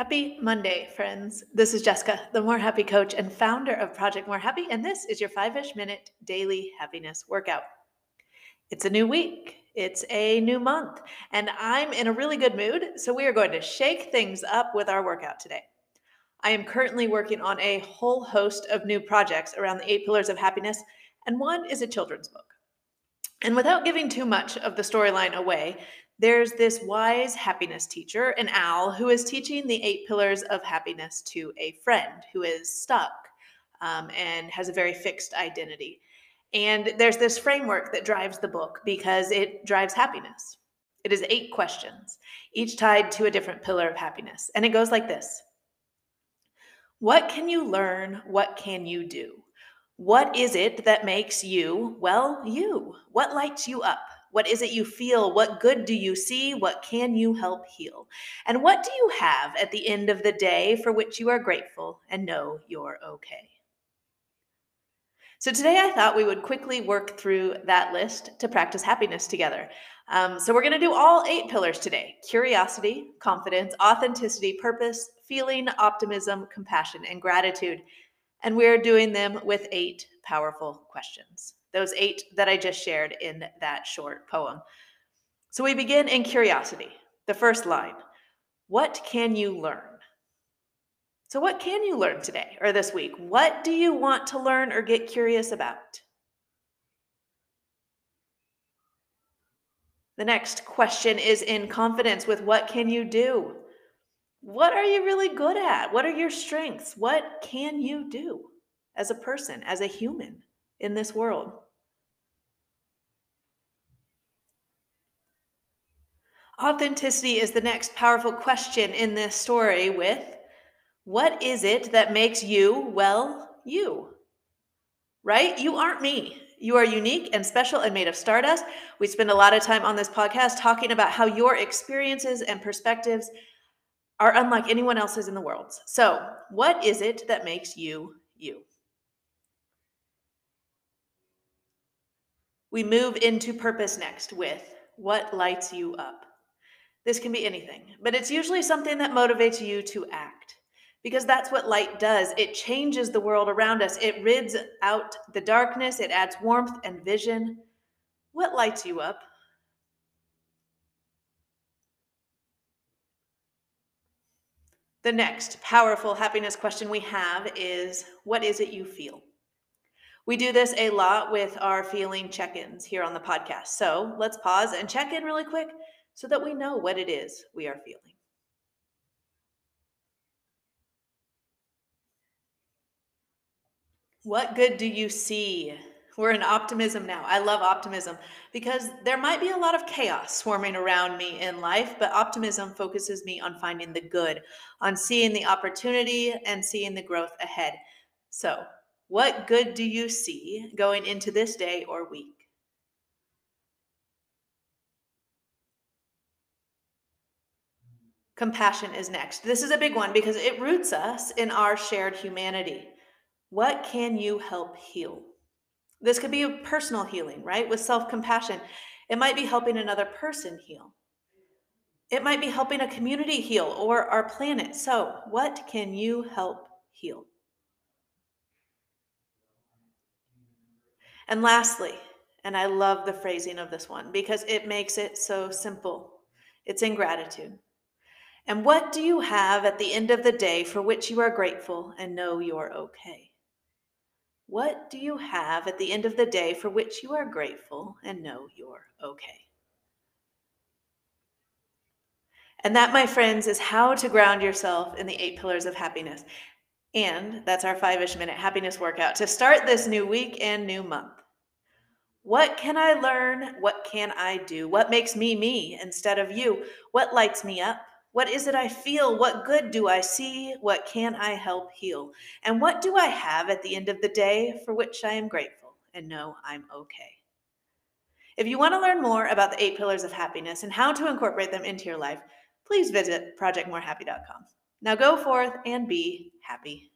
Happy Monday, friends. This is Jessica, the More Happy Coach and founder of Project More Happy, and this is your five ish minute daily happiness workout. It's a new week, it's a new month, and I'm in a really good mood, so we are going to shake things up with our workout today. I am currently working on a whole host of new projects around the eight pillars of happiness, and one is a children's book. And without giving too much of the storyline away, there's this wise happiness teacher, an owl, who is teaching the eight pillars of happiness to a friend who is stuck um, and has a very fixed identity. And there's this framework that drives the book because it drives happiness. It is eight questions, each tied to a different pillar of happiness. And it goes like this What can you learn? What can you do? What is it that makes you, well, you? What lights you up? What is it you feel? What good do you see? What can you help heal? And what do you have at the end of the day for which you are grateful and know you're okay? So, today I thought we would quickly work through that list to practice happiness together. Um, so, we're going to do all eight pillars today curiosity, confidence, authenticity, purpose, feeling, optimism, compassion, and gratitude. And we're doing them with eight powerful questions those eight that I just shared in that short poem. So we begin in curiosity. The first line What can you learn? So, what can you learn today or this week? What do you want to learn or get curious about? The next question is in confidence with what can you do? What are you really good at? What are your strengths? What can you do as a person, as a human? In this world. Authenticity is the next powerful question in this story with what is it that makes you, well, you? Right? You aren't me. You are unique and special and made of stardust. We spend a lot of time on this podcast talking about how your experiences and perspectives are unlike anyone else's in the world. So, what is it that makes you you? We move into purpose next with what lights you up. This can be anything, but it's usually something that motivates you to act because that's what light does. It changes the world around us, it rids out the darkness, it adds warmth and vision. What lights you up? The next powerful happiness question we have is What is it you feel? We do this a lot with our feeling check ins here on the podcast. So let's pause and check in really quick so that we know what it is we are feeling. What good do you see? We're in optimism now. I love optimism because there might be a lot of chaos swarming around me in life, but optimism focuses me on finding the good, on seeing the opportunity and seeing the growth ahead. So, what good do you see going into this day or week? Compassion is next. This is a big one because it roots us in our shared humanity. What can you help heal? This could be a personal healing, right? With self compassion. It might be helping another person heal. It might be helping a community heal or our planet. So, what can you help heal? And lastly, and I love the phrasing of this one because it makes it so simple it's ingratitude. And what do you have at the end of the day for which you are grateful and know you're okay? What do you have at the end of the day for which you are grateful and know you're okay? And that, my friends, is how to ground yourself in the eight pillars of happiness. And that's our five ish minute happiness workout to start this new week and new month. What can I learn? What can I do? What makes me me instead of you? What lights me up? What is it I feel? What good do I see? What can I help heal? And what do I have at the end of the day for which I am grateful and know I'm okay? If you want to learn more about the eight pillars of happiness and how to incorporate them into your life, please visit projectmorehappy.com. Now go forth and be happy.